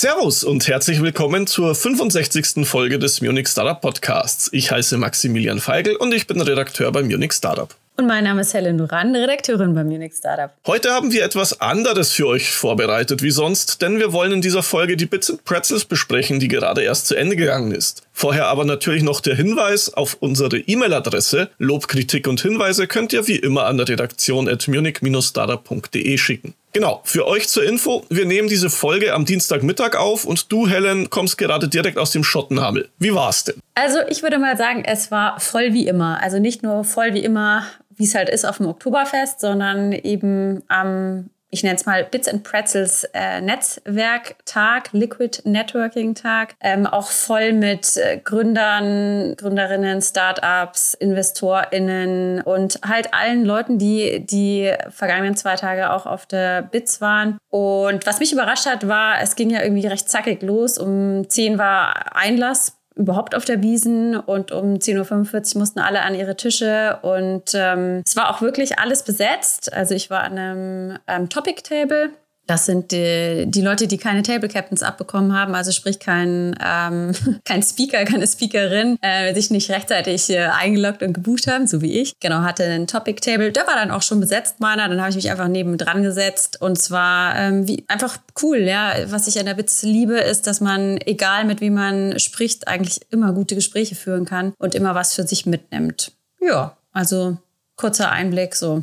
Servus und herzlich willkommen zur 65. Folge des Munich Startup Podcasts. Ich heiße Maximilian Feigl und ich bin Redakteur bei Munich Startup. Und mein Name ist Helen Duran, Redakteurin beim Munich Startup. Heute haben wir etwas anderes für euch vorbereitet wie sonst, denn wir wollen in dieser Folge die Bits and Pretzels besprechen, die gerade erst zu Ende gegangen ist. Vorher aber natürlich noch der Hinweis auf unsere E-Mail-Adresse. Lob, Kritik und Hinweise könnt ihr wie immer an der Redaktion at munich-startup.de schicken. Genau, für euch zur Info, wir nehmen diese Folge am Dienstagmittag auf und du, Helen, kommst gerade direkt aus dem Schottenhamel. Wie war's denn? Also ich würde mal sagen, es war voll wie immer. Also nicht nur voll wie immer, wie es halt ist auf dem Oktoberfest, sondern eben am ich nenne es mal Bits and Pretzels äh, Netzwerktag, Liquid Networking Tag, ähm, auch voll mit äh, Gründern, Gründerinnen, Startups, InvestorInnen und halt allen Leuten, die die vergangenen zwei Tage auch auf der Bits waren. Und was mich überrascht hat, war, es ging ja irgendwie recht zackig los. Um 10 war Einlass überhaupt auf der Wiesen und um 10.45 Uhr mussten alle an ihre Tische und ähm, es war auch wirklich alles besetzt. Also ich war an einem ähm, Topic Table das sind die, die, Leute, die keine Table Captains abbekommen haben, also sprich kein, ähm, kein Speaker, keine Speakerin, äh, sich nicht rechtzeitig äh, eingeloggt und gebucht haben, so wie ich. Genau, hatte einen Topic Table. Der war dann auch schon besetzt, meiner. Dann habe ich mich einfach neben dran gesetzt. Und zwar ähm, wie, einfach cool, ja. Was ich an der Witz liebe, ist, dass man, egal mit wem man spricht, eigentlich immer gute Gespräche führen kann und immer was für sich mitnimmt. Ja, also kurzer Einblick so.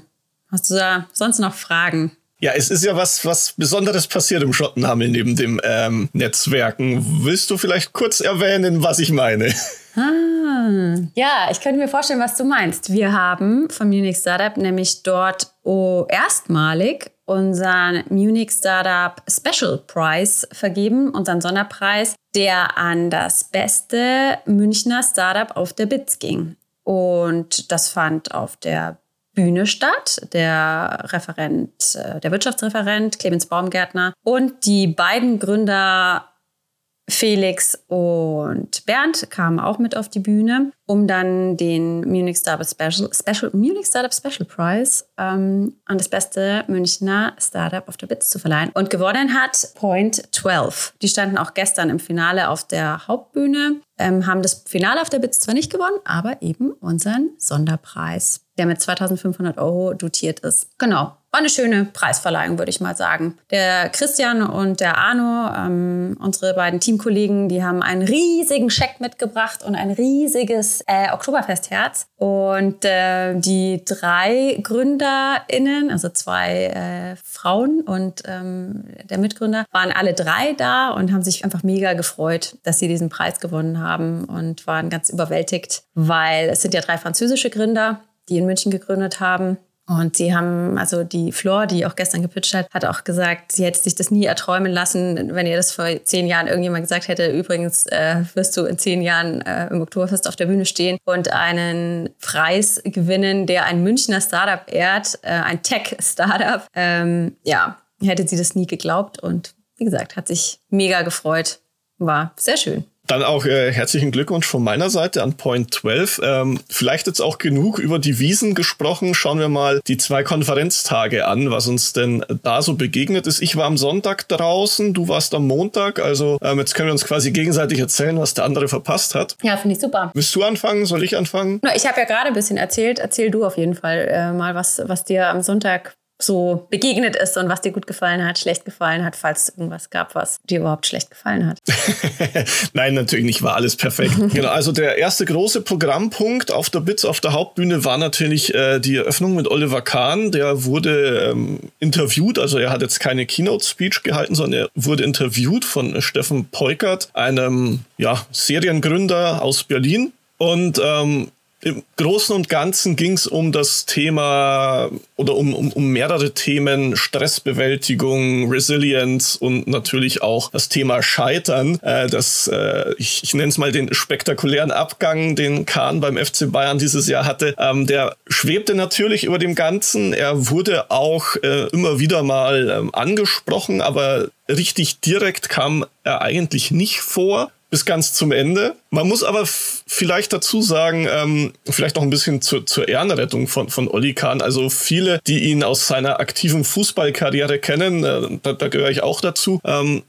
Hast du da sonst noch Fragen? Ja, es ist ja was, was Besonderes passiert im Schottenhammel neben dem ähm, Netzwerken. Willst du vielleicht kurz erwähnen, was ich meine? Ah, ja, ich könnte mir vorstellen, was du meinst. Wir haben vom Munich Startup nämlich dort oh, erstmalig unseren Munich Startup Special Prize vergeben, unseren Sonderpreis, der an das beste Münchner Startup auf der BITS ging. Und das fand auf der Bühne statt. Der Referent, äh, der Wirtschaftsreferent Clemens Baumgärtner und die beiden Gründer Felix und Bernd kamen auch mit auf die Bühne, um dann den Munich Startup Special, Special, Munich Startup Special Prize ähm, an das beste Münchner Startup auf der BITS zu verleihen. Und gewonnen hat Point 12. Die standen auch gestern im Finale auf der Hauptbühne, ähm, haben das Finale auf der BITS zwar nicht gewonnen, aber eben unseren Sonderpreis der mit 2500 Euro dotiert ist. Genau. War eine schöne Preisverleihung, würde ich mal sagen. Der Christian und der Arno, ähm, unsere beiden Teamkollegen, die haben einen riesigen Scheck mitgebracht und ein riesiges äh, Oktoberfestherz. Und äh, die drei GründerInnen, also zwei äh, Frauen und ähm, der Mitgründer, waren alle drei da und haben sich einfach mega gefreut, dass sie diesen Preis gewonnen haben und waren ganz überwältigt, weil es sind ja drei französische Gründer die in München gegründet haben. Und sie haben, also die Flor, die auch gestern gepitcht hat, hat auch gesagt, sie hätte sich das nie erträumen lassen, wenn ihr das vor zehn Jahren irgendjemand gesagt hätte, übrigens äh, wirst du in zehn Jahren äh, im Oktoberfest auf der Bühne stehen und einen Preis gewinnen, der ein Münchner Startup ehrt, äh, ein Tech-Startup. Ähm, ja, hätte sie das nie geglaubt und wie gesagt, hat sich mega gefreut. War sehr schön. Dann auch äh, herzlichen Glückwunsch von meiner Seite an Point 12. Ähm, vielleicht jetzt auch genug über die Wiesen gesprochen. Schauen wir mal die zwei Konferenztage an, was uns denn da so begegnet ist. Ich war am Sonntag draußen, du warst am Montag. Also ähm, jetzt können wir uns quasi gegenseitig erzählen, was der andere verpasst hat. Ja, finde ich super. Willst du anfangen? Soll ich anfangen? Na, ich habe ja gerade ein bisschen erzählt. Erzähl du auf jeden Fall äh, mal, was, was dir am Sonntag so begegnet ist und was dir gut gefallen hat, schlecht gefallen hat, falls es irgendwas gab, was dir überhaupt schlecht gefallen hat. Nein, natürlich nicht, war alles perfekt. genau, also der erste große Programmpunkt auf der BITS, auf der Hauptbühne war natürlich äh, die Eröffnung mit Oliver Kahn. Der wurde ähm, interviewt, also er hat jetzt keine Keynote-Speech gehalten, sondern er wurde interviewt von Steffen Peukert, einem ja, Seriengründer aus Berlin. Und ähm, im Großen und Ganzen ging es um das Thema oder um, um, um mehrere Themen, Stressbewältigung, Resilience und natürlich auch das Thema Scheitern. Äh, das, äh, ich, ich nenne es mal den spektakulären Abgang, den Kahn beim FC Bayern dieses Jahr hatte. Ähm, der schwebte natürlich über dem Ganzen. Er wurde auch äh, immer wieder mal ähm, angesprochen, aber richtig direkt kam er eigentlich nicht vor bis ganz zum Ende. Man muss aber vielleicht dazu sagen, ähm, vielleicht noch ein bisschen zur, zur Ehrenrettung von, von Olli Kahn. Also viele, die ihn aus seiner aktiven Fußballkarriere kennen, äh, da, da gehöre ich auch dazu, ähm,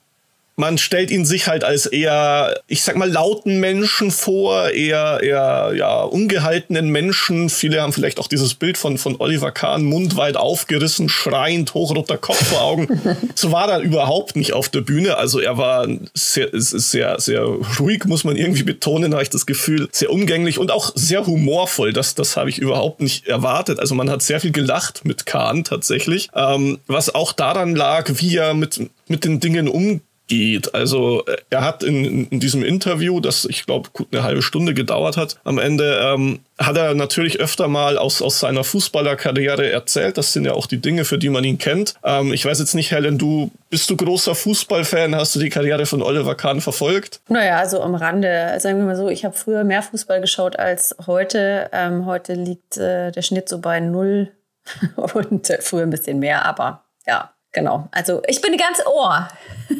man stellt ihn sich halt als eher, ich sag mal, lauten Menschen vor, eher, eher, ja, ungehaltenen Menschen. Viele haben vielleicht auch dieses Bild von, von Oliver Kahn, mundweit aufgerissen, schreiend, hochroter Kopf vor Augen. so war er überhaupt nicht auf der Bühne. Also er war sehr, sehr, sehr ruhig, muss man irgendwie betonen, habe ich das Gefühl, sehr umgänglich und auch sehr humorvoll. Das, das habe ich überhaupt nicht erwartet. Also man hat sehr viel gelacht mit Kahn tatsächlich, ähm, was auch daran lag, wie er mit, mit den Dingen umgeht geht. Also äh, er hat in, in diesem Interview, das ich glaube eine halbe Stunde gedauert hat, am Ende ähm, hat er natürlich öfter mal aus, aus seiner Fußballerkarriere erzählt. Das sind ja auch die Dinge, für die man ihn kennt. Ähm, ich weiß jetzt nicht, Helen, du bist du großer Fußballfan? Hast du die Karriere von Oliver Kahn verfolgt? Naja, also am Rande. Sagen wir mal so, ich habe früher mehr Fußball geschaut als heute. Ähm, heute liegt äh, der Schnitt so bei null und äh, früher ein bisschen mehr, aber ja, genau. Also ich bin ganz Ohr.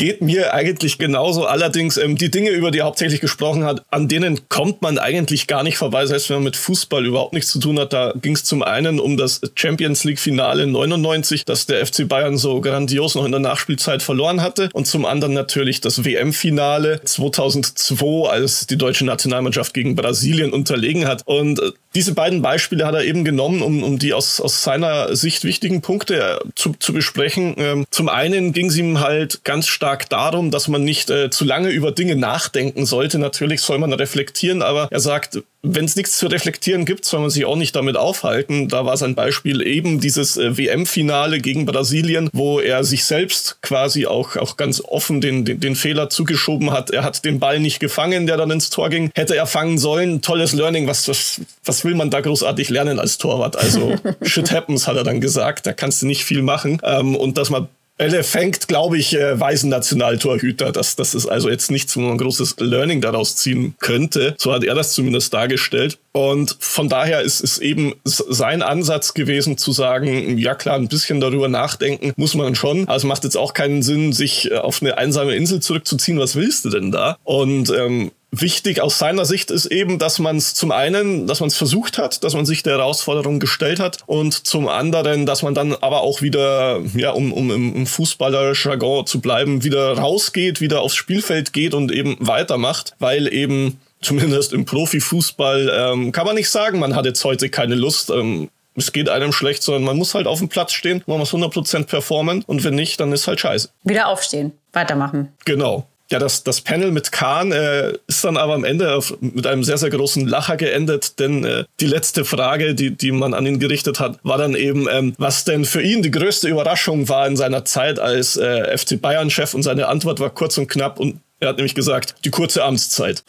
Geht mir eigentlich genauso. Allerdings ähm, die Dinge, über die er hauptsächlich gesprochen hat, an denen kommt man eigentlich gar nicht vorbei, selbst wenn man mit Fußball überhaupt nichts zu tun hat. Da ging es zum einen um das Champions League Finale 99, das der FC Bayern so grandios noch in der Nachspielzeit verloren hatte. Und zum anderen natürlich das WM-Finale 2002, als die deutsche Nationalmannschaft gegen Brasilien unterlegen hat. Und äh, diese beiden Beispiele hat er eben genommen, um, um die aus, aus seiner Sicht wichtigen Punkte äh, zu, zu besprechen. Ähm, zum einen ging es ihm halt ganz stark darum, dass man nicht äh, zu lange über Dinge nachdenken sollte. Natürlich soll man reflektieren, aber er sagt, wenn es nichts zu reflektieren gibt, soll man sich auch nicht damit aufhalten. Da war sein Beispiel eben dieses äh, WM-Finale gegen Brasilien, wo er sich selbst quasi auch, auch ganz offen den, den, den Fehler zugeschoben hat. Er hat den Ball nicht gefangen, der dann ins Tor ging. Hätte er fangen sollen. Tolles Learning. Was, was, was will man da großartig lernen als Torwart? Also shit happens, hat er dann gesagt. Da kannst du nicht viel machen. Ähm, und dass man Bälle fängt, glaube ich, äh, weisen Nationaltorhüter. Das, das ist also jetzt nichts, wo man ein großes Learning daraus ziehen könnte. So hat er das zumindest dargestellt. Und von daher ist es eben sein Ansatz gewesen zu sagen, ja klar, ein bisschen darüber nachdenken muss man schon. Es macht jetzt auch keinen Sinn, sich äh, auf eine einsame Insel zurückzuziehen. Was willst du denn da? Und ähm, wichtig aus seiner Sicht ist eben, dass man es zum einen, dass man es versucht hat, dass man sich der Herausforderung gestellt hat und zum anderen, dass man dann aber auch wieder, ja, um, um im Fußballer-Jargon zu bleiben, wieder rausgeht, wieder aufs Spielfeld geht und eben weitermacht, weil eben zumindest im Profifußball ähm, kann man nicht sagen, man hat jetzt heute keine Lust. Ähm, es geht einem schlecht, sondern man muss halt auf dem Platz stehen, man muss 100% performen und wenn nicht, dann ist halt scheiße. Wieder aufstehen, weitermachen. Genau. Ja, das, das Panel mit Kahn äh, ist dann aber am Ende auf, mit einem sehr, sehr großen Lacher geendet, denn äh, die letzte Frage, die, die man an ihn gerichtet hat, war dann eben, ähm, was denn für ihn die größte Überraschung war in seiner Zeit als äh, FC Bayern-Chef und seine Antwort war kurz und knapp und er hat nämlich gesagt, die kurze Amtszeit.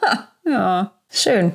ja, schön.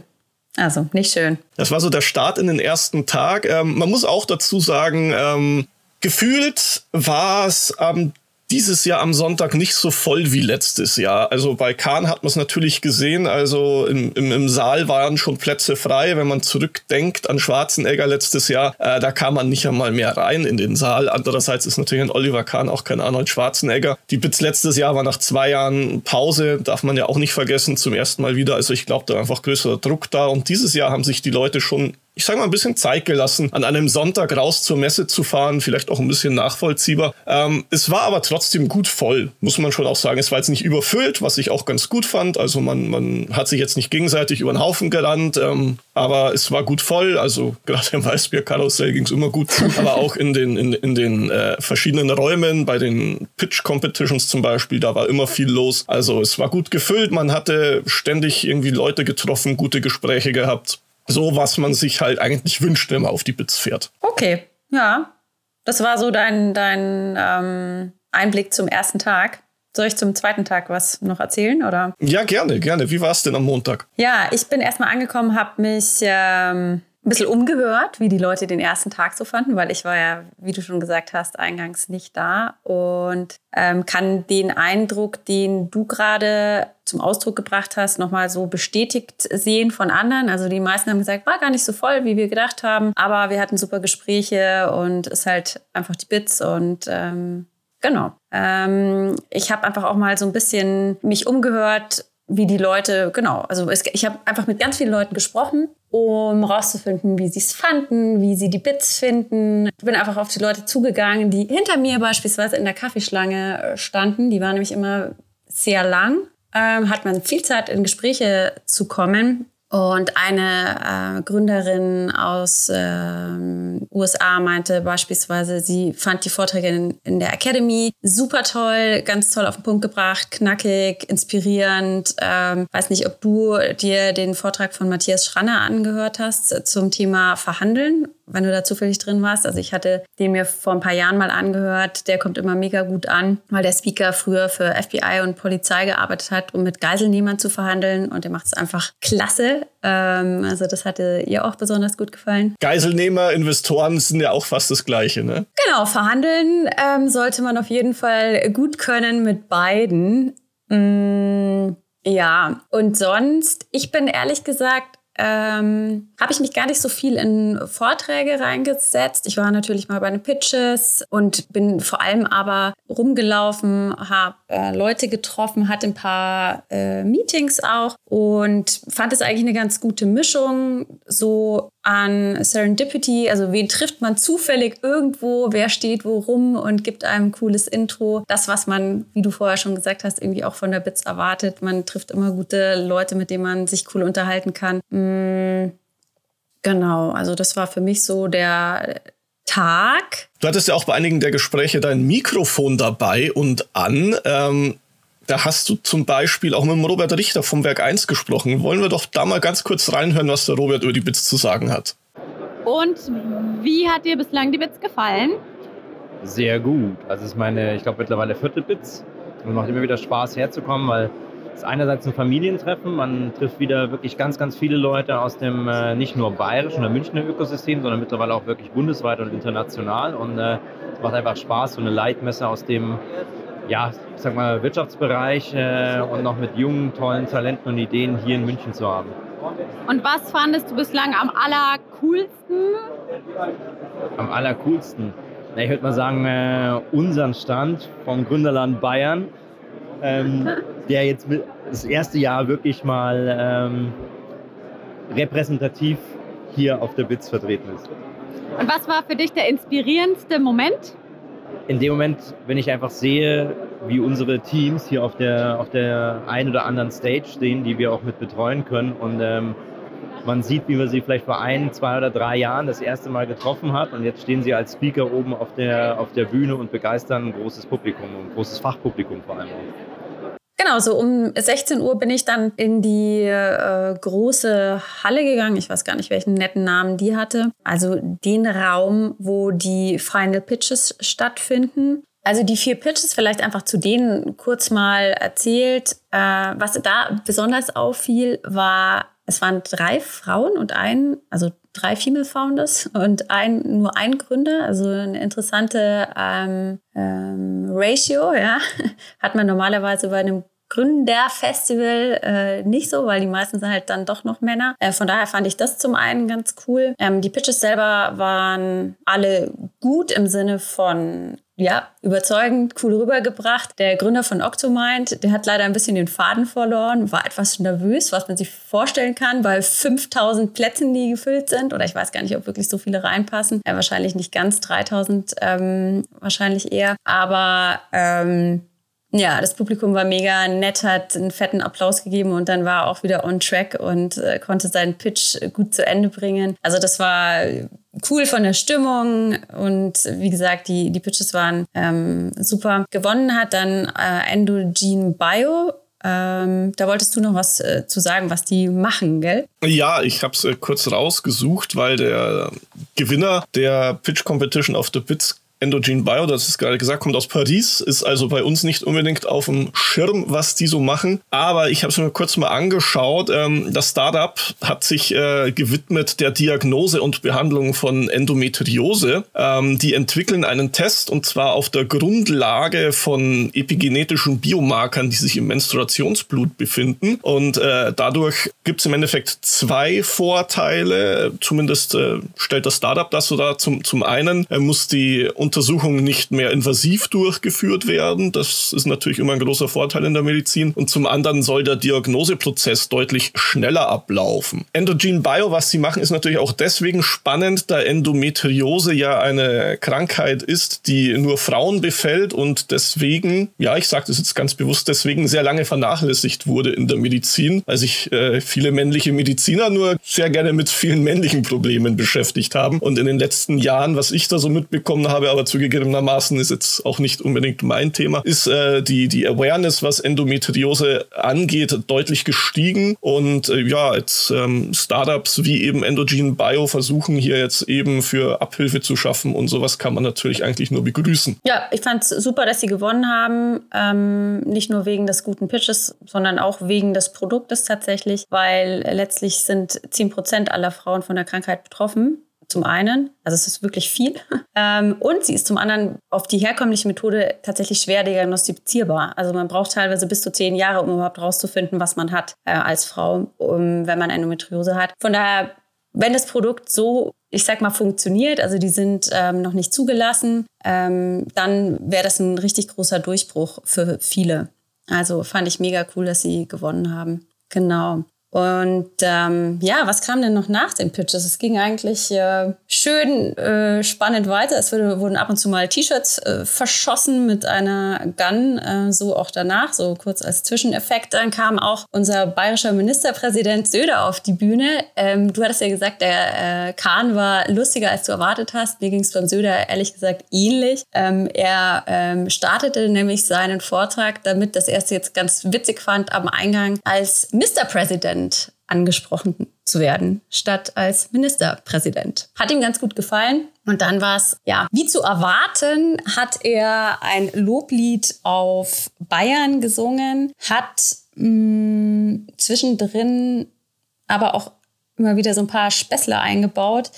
Also, nicht schön. Das war so der Start in den ersten Tag. Ähm, man muss auch dazu sagen, ähm, gefühlt war es am dieses Jahr am Sonntag nicht so voll wie letztes Jahr. Also bei Kahn hat man es natürlich gesehen. Also im, im, im, Saal waren schon Plätze frei. Wenn man zurückdenkt an Schwarzenegger letztes Jahr, äh, da kam man nicht einmal mehr rein in den Saal. Andererseits ist natürlich ein Oliver Kahn auch kein Arnold Schwarzenegger. Die Bits letztes Jahr war nach zwei Jahren Pause, darf man ja auch nicht vergessen, zum ersten Mal wieder. Also ich glaube, da war einfach größerer Druck da. Und dieses Jahr haben sich die Leute schon ich sage mal, ein bisschen Zeit gelassen, an einem Sonntag raus zur Messe zu fahren, vielleicht auch ein bisschen nachvollziehbar. Ähm, es war aber trotzdem gut voll, muss man schon auch sagen. Es war jetzt nicht überfüllt, was ich auch ganz gut fand. Also man, man hat sich jetzt nicht gegenseitig über den Haufen gerannt, ähm, aber es war gut voll. Also gerade im Weißbier-Karussell ging es immer gut aber auch in den, in, in den äh, verschiedenen Räumen, bei den Pitch-Competitions zum Beispiel, da war immer viel los. Also es war gut gefüllt, man hatte ständig irgendwie Leute getroffen, gute Gespräche gehabt so, was man sich halt eigentlich wünscht, wenn man auf die Bits fährt. Okay, ja. Das war so dein, dein ähm, Einblick zum ersten Tag. Soll ich zum zweiten Tag was noch erzählen? Oder? Ja, gerne, gerne. Wie war es denn am Montag? Ja, ich bin erstmal angekommen, habe mich ähm, ein bisschen umgehört, wie die Leute den ersten Tag so fanden, weil ich war ja, wie du schon gesagt hast, eingangs nicht da und ähm, kann den Eindruck, den du gerade zum Ausdruck gebracht hast, nochmal so bestätigt sehen von anderen. Also die meisten haben gesagt, war gar nicht so voll, wie wir gedacht haben, aber wir hatten super Gespräche und ist halt einfach die Bits und ähm, genau. Ähm, ich habe einfach auch mal so ein bisschen mich umgehört, wie die Leute, genau, also es, ich habe einfach mit ganz vielen Leuten gesprochen um rauszufinden, wie sie es fanden, wie sie die Bits finden. Ich bin einfach auf die Leute zugegangen, die hinter mir beispielsweise in der Kaffeeschlange äh, standen. Die war nämlich immer sehr lang. Ähm, hat man viel Zeit in Gespräche zu kommen. Und eine äh, Gründerin aus äh, USA meinte beispielsweise, sie fand die Vorträge in, in, der Academy super toll, ganz toll auf den Punkt gebracht, knackig, inspirierend. Ähm, weiß nicht, ob du dir den Vortrag von Matthias Schranner angehört hast zum Thema Verhandeln wenn du da zufällig drin warst. Also ich hatte den mir vor ein paar Jahren mal angehört. Der kommt immer mega gut an, weil der Speaker früher für FBI und Polizei gearbeitet hat, um mit Geiselnehmern zu verhandeln. Und der macht es einfach klasse. Ähm, also das hatte ihr auch besonders gut gefallen. Geiselnehmer, Investoren sind ja auch fast das Gleiche, ne? Genau, verhandeln ähm, sollte man auf jeden Fall gut können mit beiden. Mm, ja, und sonst, ich bin ehrlich gesagt ähm, habe ich mich gar nicht so viel in Vorträge reingesetzt. Ich war natürlich mal bei den Pitches und bin vor allem aber rumgelaufen, habe äh, Leute getroffen, hatte ein paar äh, Meetings auch und fand es eigentlich eine ganz gute Mischung so an Serendipity. Also wen trifft man zufällig irgendwo, wer steht wo rum und gibt einem ein cooles Intro. Das, was man, wie du vorher schon gesagt hast, irgendwie auch von der Bits erwartet. Man trifft immer gute Leute, mit denen man sich cool unterhalten kann. Mm, genau, also das war für mich so der Tag. Du hattest ja auch bei einigen der Gespräche dein Mikrofon dabei und an. Ähm, da hast du zum Beispiel auch mit dem Robert Richter vom Werk 1 gesprochen. Wollen wir doch da mal ganz kurz reinhören, was der Robert über die Bits zu sagen hat. Und wie hat dir bislang die Bits gefallen? Sehr gut. Also es ist meine, ich glaube mittlerweile vierte Bits. Und macht immer wieder Spaß herzukommen, weil es einerseits ein Familientreffen, man trifft wieder wirklich ganz, ganz viele Leute aus dem äh, nicht nur bayerischen oder Münchner Ökosystem, sondern mittlerweile auch wirklich bundesweit und international. Und äh, es macht einfach Spaß, so eine Leitmesse aus dem ja, ich sag mal, Wirtschaftsbereich äh, und noch mit jungen, tollen Talenten und Ideen hier in München zu haben. Und was fandest du bislang am allercoolsten? Am allercoolsten? Na, ich würde mal sagen, äh, unseren Stand vom Gründerland Bayern, ähm, der jetzt das erste Jahr wirklich mal ähm, repräsentativ hier auf der BITS vertreten ist. Und was war für dich der inspirierendste Moment? In dem Moment, wenn ich einfach sehe, wie unsere Teams hier auf der, auf der einen oder anderen Stage stehen, die wir auch mit betreuen können und ähm, man sieht, wie man sie vielleicht vor ein, zwei oder drei Jahren das erste Mal getroffen hat und jetzt stehen sie als Speaker oben auf der, auf der Bühne und begeistern ein großes Publikum, ein großes Fachpublikum vor allem auch. Genau, so um 16 Uhr bin ich dann in die äh, große Halle gegangen. Ich weiß gar nicht, welchen netten Namen die hatte. Also den Raum, wo die Final Pitches stattfinden. Also die vier Pitches, vielleicht einfach zu denen kurz mal erzählt. Äh, was da besonders auffiel, war, es waren drei Frauen und ein, also drei Female Founders und ein, nur ein Gründer, also eine interessante ähm, ähm, Ratio, ja, hat man normalerweise bei einem Gründerfestival äh, nicht so, weil die meisten sind halt dann doch noch Männer. Äh, von daher fand ich das zum einen ganz cool. Ähm, die Pitches selber waren alle gut im Sinne von ja, überzeugend, cool rübergebracht. Der Gründer von Octomind, der hat leider ein bisschen den Faden verloren, war etwas nervös, was man sich vorstellen kann, bei 5000 Plätzen, die gefüllt sind. Oder ich weiß gar nicht, ob wirklich so viele reinpassen. Ja, wahrscheinlich nicht ganz 3000, ähm, wahrscheinlich eher. Aber ähm, ja, das Publikum war mega nett, hat einen fetten Applaus gegeben und dann war auch wieder on track und äh, konnte seinen Pitch gut zu Ende bringen. Also das war cool von der Stimmung und wie gesagt, die, die Pitches waren ähm, super. Gewonnen hat dann äh, Endogene Bio ähm, da wolltest du noch was äh, zu sagen, was die machen, gell? Ja, ich habe es äh, kurz rausgesucht, weil der Gewinner der Pitch Competition auf The Bits Endogene Bio, das ist gerade gesagt, kommt aus Paris, ist also bei uns nicht unbedingt auf dem Schirm, was die so machen. Aber ich habe es mir kurz mal angeschaut. Ähm, das Startup hat sich äh, gewidmet der Diagnose und Behandlung von Endometriose. Ähm, die entwickeln einen Test und zwar auf der Grundlage von epigenetischen Biomarkern, die sich im Menstruationsblut befinden. Und äh, dadurch gibt es im Endeffekt zwei Vorteile. Zumindest äh, stellt das Startup das so dar. Zum, zum einen muss die Untersuchungen nicht mehr invasiv durchgeführt werden. Das ist natürlich immer ein großer Vorteil in der Medizin. Und zum anderen soll der Diagnoseprozess deutlich schneller ablaufen. Endogene Bio, was sie machen, ist natürlich auch deswegen spannend, da Endometriose ja eine Krankheit ist, die nur Frauen befällt und deswegen, ja, ich sage das jetzt ganz bewusst, deswegen sehr lange vernachlässigt wurde in der Medizin, weil sich äh, viele männliche Mediziner nur sehr gerne mit vielen männlichen Problemen beschäftigt haben. Und in den letzten Jahren, was ich da so mitbekommen habe, aber zugegebenermaßen ist jetzt auch nicht unbedingt mein Thema, ist äh, die, die Awareness, was Endometriose angeht, deutlich gestiegen. Und äh, ja, jetzt ähm, Startups wie eben Endogene Bio versuchen hier jetzt eben für Abhilfe zu schaffen und sowas kann man natürlich eigentlich nur begrüßen. Ja, ich fand es super, dass sie gewonnen haben. Ähm, nicht nur wegen des guten Pitches, sondern auch wegen des Produktes tatsächlich, weil letztlich sind 10 Prozent aller Frauen von der Krankheit betroffen zum einen, also es ist wirklich viel, ähm, und sie ist zum anderen auf die herkömmliche Methode tatsächlich schwer diagnostizierbar. Also man braucht teilweise bis zu zehn Jahre, um überhaupt rauszufinden, was man hat äh, als Frau, um, wenn man Endometriose hat. Von daher, wenn das Produkt so, ich sag mal, funktioniert, also die sind ähm, noch nicht zugelassen, ähm, dann wäre das ein richtig großer Durchbruch für viele. Also fand ich mega cool, dass sie gewonnen haben. Genau. Und ähm, ja, was kam denn noch nach den Pitches? Es ging eigentlich äh, schön äh, spannend weiter. Es wurde, wurden ab und zu mal T-Shirts äh, verschossen mit einer Gun, äh, so auch danach, so kurz als Zwischeneffekt. Dann kam auch unser bayerischer Ministerpräsident Söder auf die Bühne. Ähm, du hattest ja gesagt, der äh, Kahn war lustiger, als du erwartet hast. Mir ging es beim Söder ehrlich gesagt ähnlich. Ähm, er ähm, startete nämlich seinen Vortrag damit, dass er es jetzt ganz witzig fand, am Eingang als Mr. President Präsident angesprochen zu werden, statt als Ministerpräsident. Hat ihm ganz gut gefallen. Und dann war es, ja, wie zu erwarten, hat er ein Loblied auf Bayern gesungen, hat mh, mm, zwischendrin aber auch immer wieder so ein paar Späßle eingebaut.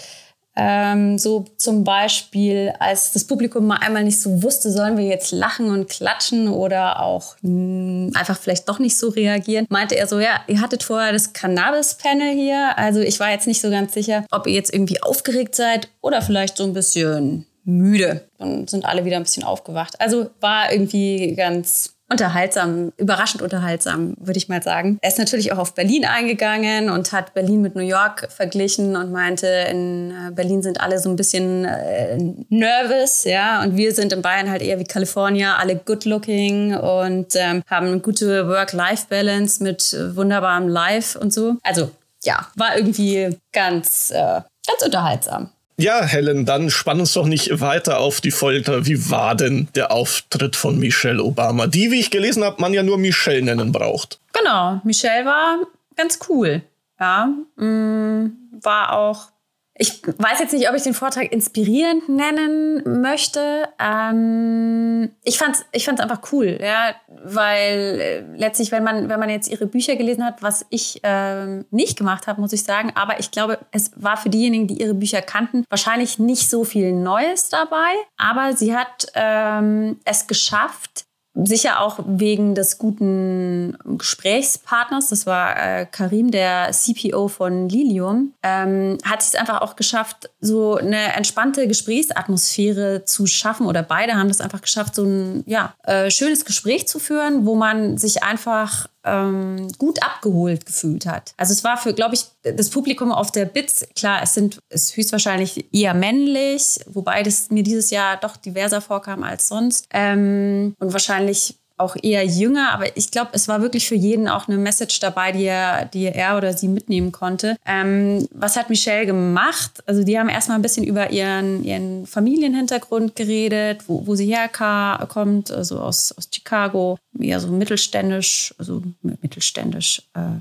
Ähm, so zum Beispiel, als das Publikum mal einmal nicht so wusste, sollen wir jetzt lachen und klatschen oder auch mh, hm, einfach vielleicht doch nicht so reagieren, meinte er so, ja, ihr hattet vorher das Cannabis-Panel hier. Also ich war jetzt nicht so ganz sicher, ob ihr jetzt irgendwie aufgeregt seid oder vielleicht so ein bisschen müde. Dann sind alle wieder ein bisschen aufgewacht. Also war irgendwie ganz unterhaltsam, überraschend unterhaltsam, würde ich mal sagen. Er ist natürlich auch auf Berlin eingegangen und hat Berlin mit New York verglichen und meinte, in äh, Berlin sind alle so ein bisschen äh, nervous, ja, und wir sind in Bayern halt eher wie Kalifornien, alle good looking und ähm, haben eine gute Work-Life-Balance mit wunderbarem Life und so. Also ja, war irgendwie ganz, äh, ganz unterhaltsam. Ja, Helen, dann spann uns doch nicht weiter auf die Folter. Wie war denn der Auftritt von Michelle Obama? Die, wie ich gelesen habe, man ja nur Michelle nennen braucht. Genau, Michelle war ganz cool. Ja, mm, war auch ich weiß jetzt nicht, ob ich den Vortrag inspirierend nennen möchte. Ähm, ich fand es ich fand's einfach cool, ja, weil äh, letztlich, wenn man, wenn man jetzt ihre Bücher gelesen hat, was ich ähm, nicht gemacht habe, muss ich sagen, aber ich glaube, es war für diejenigen, die ihre Bücher kannten, wahrscheinlich nicht so viel Neues dabei. Aber sie hat ähm, es geschafft, Sicher auch wegen des guten Gesprächspartners, das war äh, Karim, der CPO von Lilium, ähm, hat es einfach auch geschafft, so eine entspannte Gesprächsatmosphäre zu schaffen oder beide haben das einfach geschafft, so ein ja, äh, schönes Gespräch zu führen, wo man sich einfach ähm, gut abgeholt gefühlt hat. Also es war für, glaube ich, das Publikum auf der BITS, klar, es sind es höchstwahrscheinlich eher männlich, wobei das mir dieses Jahr doch diverser vorkam als sonst. Ähm, und wahrscheinlich auch eher jünger, aber ich glaube, es war wirklich für jeden auch eine Message dabei, die er, die er oder sie mitnehmen konnte. Ähm, was hat Michelle gemacht? Also die haben erstmal ein bisschen über ihren, ihren Familienhintergrund geredet, wo, wo sie herkommt, also aus, aus Chicago, eher so mittelständisch, also mittelständisch, äh,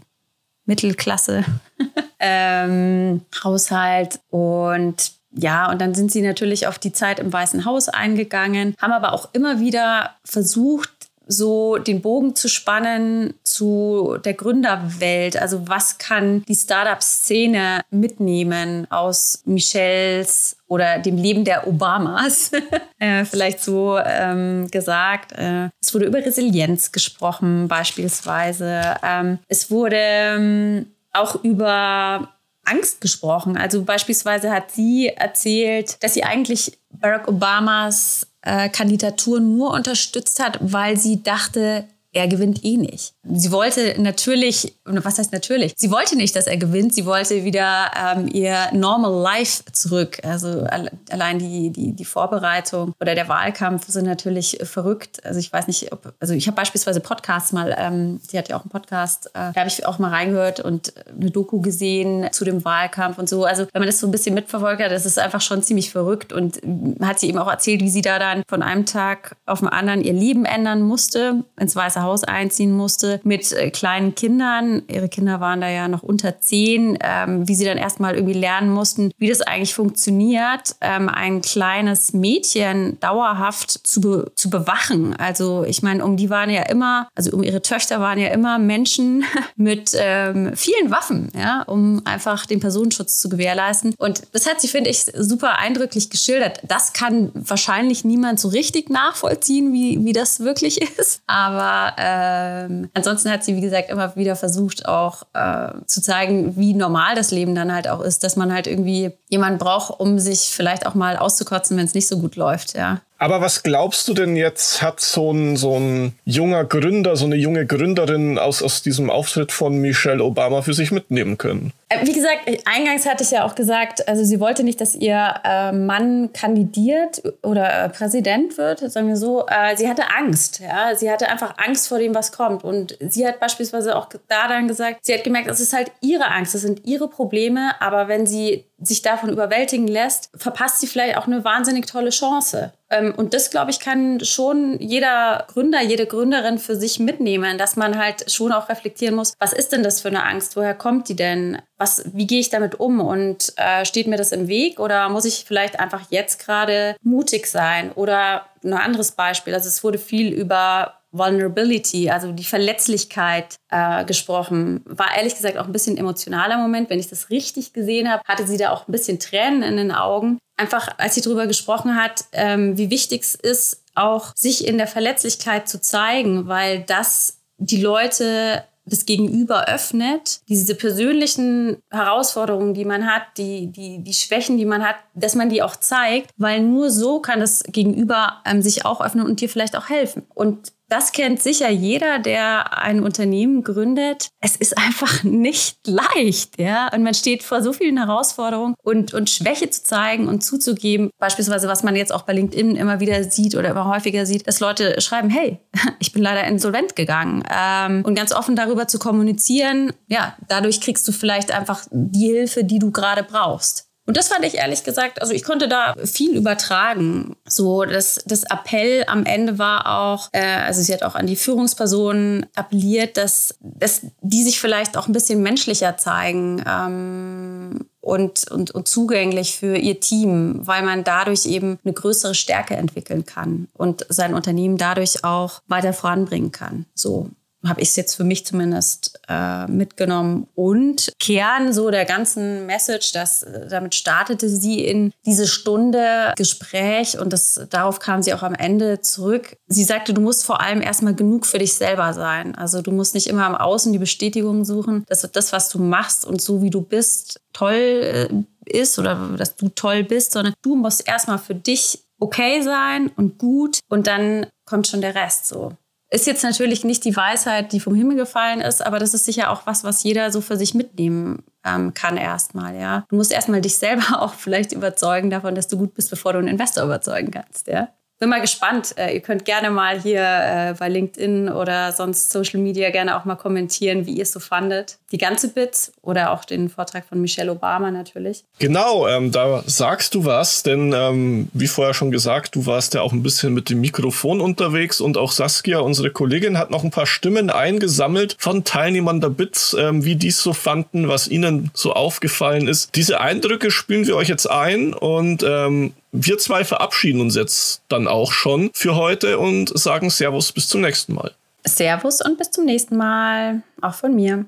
Mittelklasse ähm, Haushalt und ja, und dann sind sie natürlich auf die Zeit im Weißen Haus eingegangen, haben aber auch immer wieder versucht, so den Bogen zu spannen zu der Gründerwelt. Also was kann die Startup-Szene mitnehmen aus Michelles oder dem Leben der Obamas, äh, vielleicht so ähm, gesagt. Äh, es wurde über Resilienz gesprochen beispielsweise. Ähm, es wurde ähm, auch über Angst gesprochen. Also beispielsweise hat sie erzählt, dass sie eigentlich Barack Obamas äh, Kandidatur nur unterstützt hat, weil sie dachte, er gewinnt eh nicht. Sie wollte natürlich, was heißt natürlich? Sie wollte nicht, dass er gewinnt. Sie wollte wieder ähm, ihr Normal Life zurück. Also allein die, die, die Vorbereitung oder der Wahlkampf sind natürlich verrückt. Also ich weiß nicht, ob, also ich habe beispielsweise Podcasts mal, ähm, sie hat ja auch einen Podcast, äh, da habe ich auch mal reingehört und eine Doku gesehen zu dem Wahlkampf und so. Also wenn man das so ein bisschen mitverfolgt hat, das ist einfach schon ziemlich verrückt und hat sie eben auch erzählt, wie sie da dann von einem Tag auf den anderen ihr Leben ändern musste, ins Weiße Haus einziehen musste mit äh, kleinen Kindern. Ihre Kinder waren da ja noch unter zehn, ähm, wie sie dann erstmal irgendwie lernen mussten, wie das eigentlich funktioniert, ähm, ein kleines Mädchen dauerhaft zu, be zu bewachen. Also ich meine, um die waren ja immer, also um ihre Töchter waren ja immer Menschen mit ähm, vielen Waffen, ja, um einfach den Personenschutz zu gewährleisten. Und das hat sie, finde ich, super eindrücklich geschildert. Das kann wahrscheinlich niemand so richtig nachvollziehen, wie, wie das wirklich ist. Aber ähm, ansonsten hat sie, wie gesagt, immer wieder versucht, auch äh, zu zeigen, wie normal das Leben dann halt auch ist, dass man halt irgendwie jemanden braucht, um sich vielleicht auch mal auszukotzen, wenn es nicht so gut läuft, ja. Aber was glaubst du denn jetzt, hat so ein, so ein junger Gründer, so eine junge Gründerin aus, aus diesem Auftritt von Michelle Obama für sich mitnehmen können? Äh, wie gesagt, eingangs hatte ich ja auch gesagt, also sie wollte nicht, dass ihr äh, Mann kandidiert oder äh, Präsident wird, sagen wir so. Äh, sie hatte Angst, ja. Sie hatte einfach Angst vor dem, was kommt. Und sie hat beispielsweise auch da dann gesagt, sie hat gemerkt, es ist halt ihre Angst, das sind ihre Probleme, aber wenn sie sich davon überwältigen lässt, verpasst sie vielleicht auch eine wahnsinnig tolle Chance. Ähm, und das, glaube ich, kann schon jeder Gründer, jede Gründerin für sich mitnehmen, dass man halt schon auch reflektieren muss, was ist denn das für eine Angst? Woher kommt die denn? Was, wie gehe ich damit um? Und äh, steht mir das im Weg? Oder muss ich vielleicht einfach jetzt gerade mutig sein? Oder ein anderes Beispiel. Also es wurde viel über Vulnerability, also die Verletzlichkeit äh, gesprochen. War ehrlich gesagt auch ein bisschen emotionaler Moment. Wenn ich das richtig gesehen habe, hatte sie da auch ein bisschen Tränen in den Augen. Einfach, als sie darüber gesprochen hat, ähm, wie wichtig es ist, auch sich in der Verletzlichkeit zu zeigen, weil das die Leute das Gegenüber öffnet, diese persönlichen Herausforderungen, die man hat, die, die, die Schwächen, die man hat, dass man die auch zeigt, weil nur so kann das Gegenüber ähm, sich auch öffnen und dir vielleicht auch helfen. Und das kennt sicher jeder, der ein Unternehmen gründet. Es ist einfach nicht leicht, ja. Und man steht vor so vielen Herausforderungen und, und Schwäche zu zeigen und zuzugeben. Beispielsweise, was man jetzt auch bei LinkedIn immer wieder sieht oder immer häufiger sieht, dass Leute schreiben, hey, ich bin leider insolvent gegangen. Ähm, und ganz offen darüber zu kommunizieren, ja, dadurch kriegst du vielleicht einfach die Hilfe, die du gerade brauchst. Und das fand ich ehrlich gesagt, also ich konnte da viel übertragen. So, das, das Appell am Ende war auch, äh, also sie hat auch an die Führungspersonen appelliert, dass, dass die sich vielleicht auch ein bisschen menschlicher zeigen ähm, und, und, und zugänglich für ihr Team, weil man dadurch eben eine größere Stärke entwickeln kann und sein Unternehmen dadurch auch weiter voranbringen kann. So habe ich es jetzt für mich zumindest äh, mitgenommen. Und Kern so der ganzen Message, dass äh, damit startete sie in diese Stunde Gespräch und das, darauf kam sie auch am Ende zurück. Sie sagte, du musst vor allem erstmal genug für dich selber sein. Also du musst nicht immer am Außen die Bestätigung suchen, dass das, was du machst und so wie du bist, toll äh, ist oder dass du toll bist, sondern du musst erstmal für dich okay sein und gut und dann kommt schon der Rest so. Ist jetzt natürlich nicht die Weisheit, die vom Himmel gefallen ist, aber das ist sicher auch was, was jeder so für sich mitnehmen ähm, kann erstmal, ja. Du musst erstmal dich selber auch vielleicht überzeugen davon, dass du gut bist, bevor du einen Investor überzeugen kannst, ja bin mal gespannt. Äh, ihr könnt gerne mal hier äh, bei LinkedIn oder sonst Social Media gerne auch mal kommentieren, wie ihr es so fandet. Die ganze Bit oder auch den Vortrag von Michelle Obama natürlich. Genau, ähm, da sagst du was, denn ähm, wie vorher schon gesagt, du warst ja auch ein bisschen mit dem Mikrofon unterwegs und auch Saskia, unsere Kollegin, hat noch ein paar Stimmen eingesammelt von Teilnehmern der Bits, ähm, wie die es so fanden, was ihnen so aufgefallen ist. Diese Eindrücke spielen wir euch jetzt ein und ähm, wir zwei verabschieden uns jetzt dann auch schon für heute und sagen Servus bis zum nächsten Mal. Servus und bis zum nächsten Mal. Auch von mir.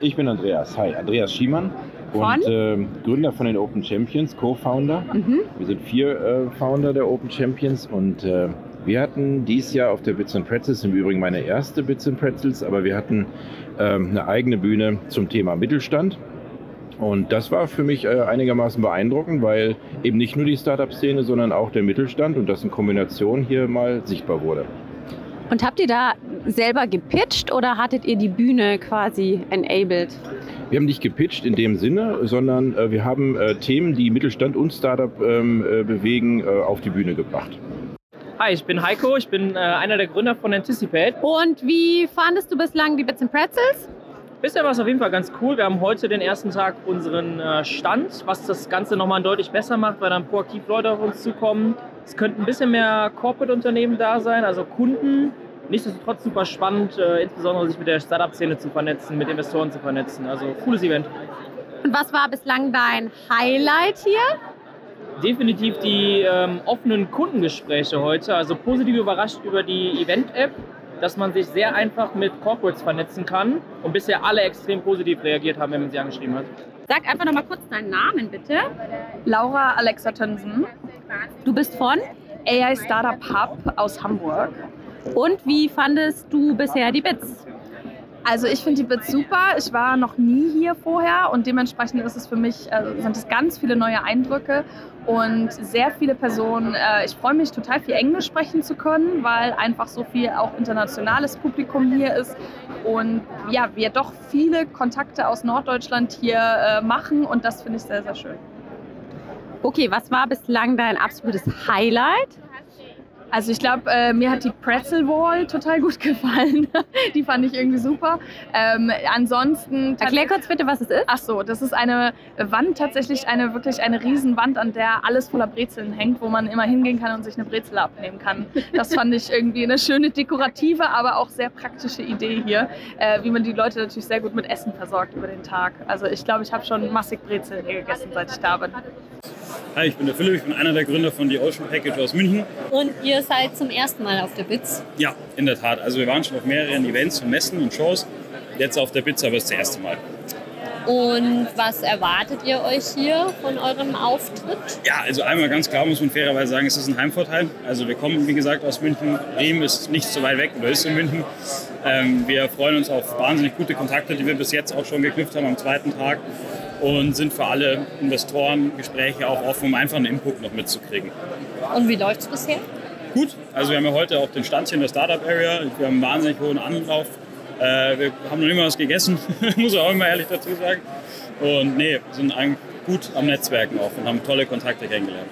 Ich bin Andreas. Hi, Andreas Schiemann und äh, Gründer von den Open Champions, Co-Founder. Mhm. Wir sind vier äh, Founder der Open Champions und äh, wir hatten dieses Jahr auf der Bits and Pretzels, im Übrigen meine erste Bits and Pretzels, aber wir hatten ähm, eine eigene Bühne zum Thema Mittelstand Und das war für mich äh, einigermaßen beeindruckend, weil eben nicht nur die Startup-Szene, sondern auch der Mittelstand und das in Kombination hier mal sichtbar wurde. Und habt ihr da selber gepitcht oder hattet ihr die Bühne quasi enabled? Wir haben nicht gepitcht in dem Sinne, sondern äh, wir haben äh, Themen, die Mittelstand und Startup ähm, äh, bewegen, auf die Bühne gebracht. Hi, ich bin Heiko, ich bin einer der Gründer von Anticipate. Und wie fandest du bislang die Bits and Pretzels? Bisher war es auf jeden Fall ganz cool. Wir haben heute den ersten Tag unseren äh, Stand, was das Ganze nochmal deutlich besser macht, weil dann proaktiv Leute auf uns zukommen. Es könnten ein bisschen mehr Corporate-Unternehmen da sein, also Kunden. Nichtsdestotrotz super spannend, äh, insbesondere sich mit der Startup-Szene zu vernetzen, mit Investoren zu vernetzen. Also cooles Event. Und was war bislang dein Highlight hier? Definitiv die ähm, offenen Kundengespräche heute. Also positiv überrascht über die Event-App dass man sich sehr einfach mit Corporates vernetzen kann und bisher alle extrem positiv reagiert haben, wenn man sie angeschrieben hat. Sag einfach noch mal kurz deinen Namen, bitte. Laura Alexa Tönsen. Du bist von AI Startup Hub aus Hamburg. Und wie fandest du bisher die Bits? Also ich finde die Bits super. Ich war noch nie hier vorher und dementsprechend ist es für mich, also sind es ganz viele neue Eindrücke und sehr viele Personen. Äh, ich freue mich total viel Englisch sprechen zu können, weil einfach so viel auch internationales Publikum hier ist und ja, wir doch viele Kontakte aus Norddeutschland hier äh, machen und das finde ich sehr, sehr schön. Okay, was war bislang dein absolutes Highlight? Also ich glaube, äh, mir hat die Pretzel Wall total gut gefallen. die fand ich irgendwie super. Ähm, ansonsten... Erklär kurz bitte, was es ist. Ach so, das ist eine Wand, tatsächlich eine wirklich eine Riesenwand, an der alles voller Brezeln hängt, wo man immer hingehen kann und sich eine Brezel abnehmen kann. Das fand ich irgendwie eine schöne dekorative, aber auch sehr praktische Idee hier, äh, wie man die Leute natürlich sehr gut mit Essen versorgt über den Tag. Also ich glaube, ich habe schon massig Brezeln hier gegessen, seit ich da bin. Hi, ich bin der Philipp, ich bin einer der Gründer von The Ocean Package aus München. Und ihr seid zum ersten Mal auf der BITS? Ja, in der Tat. Also wir waren schon auf mehreren Events und Messen und Shows. Jetzt auf der BITS aber das erste Mal. Und was erwartet ihr euch hier von eurem Auftritt? Ja, also einmal ganz klar muss man fairerweise sagen, es ist ein Heimvorteil. Also wir kommen, wie gesagt, aus München. Riem ist nicht so weit weg oder ist in München. Ähm, wir freuen uns auf wahnsinnig gute Kontakte, die wir bis jetzt auch schon geknüpft haben am zweiten Tag und sind für alle Investoren Gespräche auch offen, um einfach einen Input noch mitzukriegen. Und wie läuft es bisher? Gut, also wir haben ja heute auch den Stand hier in der Startup Area. Wir haben einen wahnsinnig hohen Anlauf. Äh, wir haben noch mal was gegessen, muss ich auch immer ehrlich dazu sagen. Und nee, sind gut am Netzwerken auch und haben tolle Kontakte kennengelernt.